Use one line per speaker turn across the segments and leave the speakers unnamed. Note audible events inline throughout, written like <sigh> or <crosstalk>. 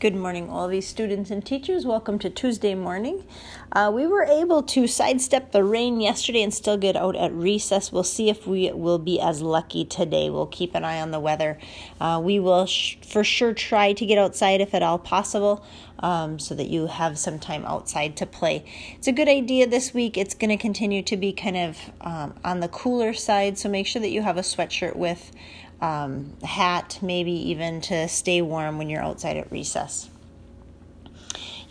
Good morning, all these students and teachers. Welcome to Tuesday morning. Uh, we were able to sidestep the rain yesterday and still get out at recess. We'll see if we will be as lucky today. We'll keep an eye on the weather. Uh, we will sh- for sure try to get outside if at all possible um, so that you have some time outside to play. It's a good idea this week. It's going to continue to be kind of um, on the cooler side, so make sure that you have a sweatshirt with um, hat, maybe even to stay warm when you're outside at recess.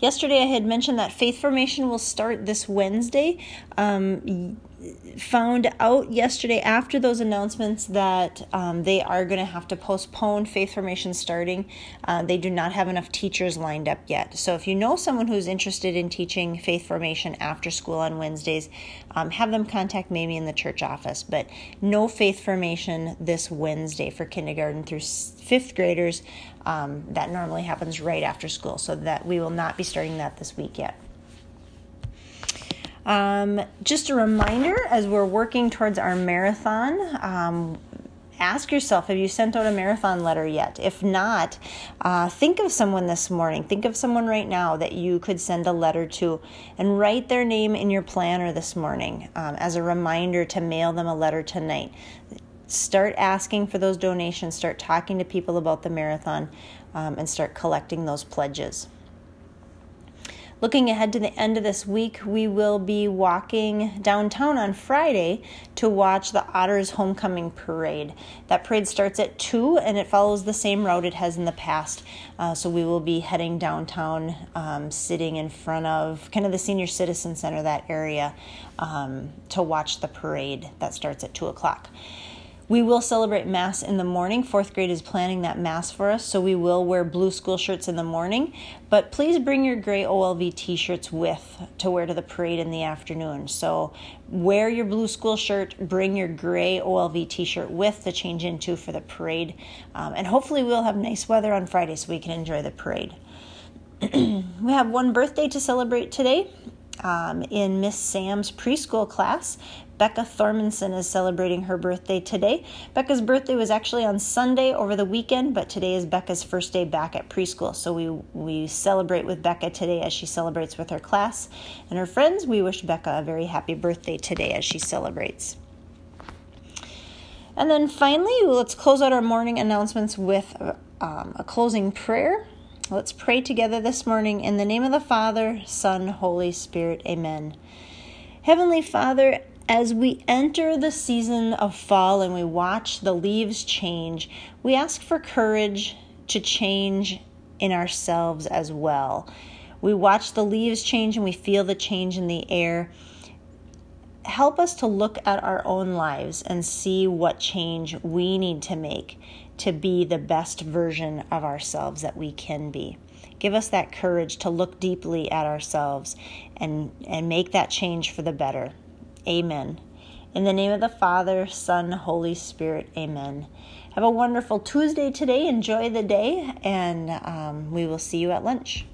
Yesterday, I had mentioned that faith formation will start this Wednesday. Um, found out yesterday after those announcements that um, they are going to have to postpone faith formation starting. Uh, they do not have enough teachers lined up yet. So if you know someone who's interested in teaching faith formation after school on Wednesdays, um, have them contact Mamie in the church office. But no faith formation this Wednesday for kindergarten through fifth graders. Um, that normally happens right after school, so that we will not be starting that this week yet. Um, just a reminder as we're working towards our marathon, um, ask yourself have you sent out a marathon letter yet? If not, uh, think of someone this morning. Think of someone right now that you could send a letter to and write their name in your planner this morning um, as a reminder to mail them a letter tonight. Start asking for those donations, start talking to people about the marathon, um, and start collecting those pledges. Looking ahead to the end of this week, we will be walking downtown on Friday to watch the Otters Homecoming Parade. That parade starts at 2 and it follows the same route it has in the past. Uh, so we will be heading downtown, um, sitting in front of kind of the Senior Citizen Center, that area, um, to watch the parade that starts at 2 o'clock. We will celebrate Mass in the morning. Fourth grade is planning that Mass for us, so we will wear blue school shirts in the morning. But please bring your gray OLV t shirts with to wear to the parade in the afternoon. So wear your blue school shirt, bring your gray OLV t shirt with to change into for the parade. Um, and hopefully, we'll have nice weather on Friday so we can enjoy the parade. <clears throat> we have one birthday to celebrate today. Um, in Miss Sam's preschool class. Becca Thormanson is celebrating her birthday today. Becca's birthday was actually on Sunday over the weekend, but today is Becca's first day back at preschool. So we, we celebrate with Becca today as she celebrates with her class and her friends. We wish Becca a very happy birthday today as she celebrates. And then finally, let's close out our morning announcements with um, a closing prayer. Let's pray together this morning in the name of the Father, Son, Holy Spirit. Amen. Heavenly Father, as we enter the season of fall and we watch the leaves change, we ask for courage to change in ourselves as well. We watch the leaves change and we feel the change in the air. Help us to look at our own lives and see what change we need to make to be the best version of ourselves that we can be. Give us that courage to look deeply at ourselves and, and make that change for the better. Amen. In the name of the Father, Son, Holy Spirit, amen. Have a wonderful Tuesday today. Enjoy the day, and um, we will see you at lunch.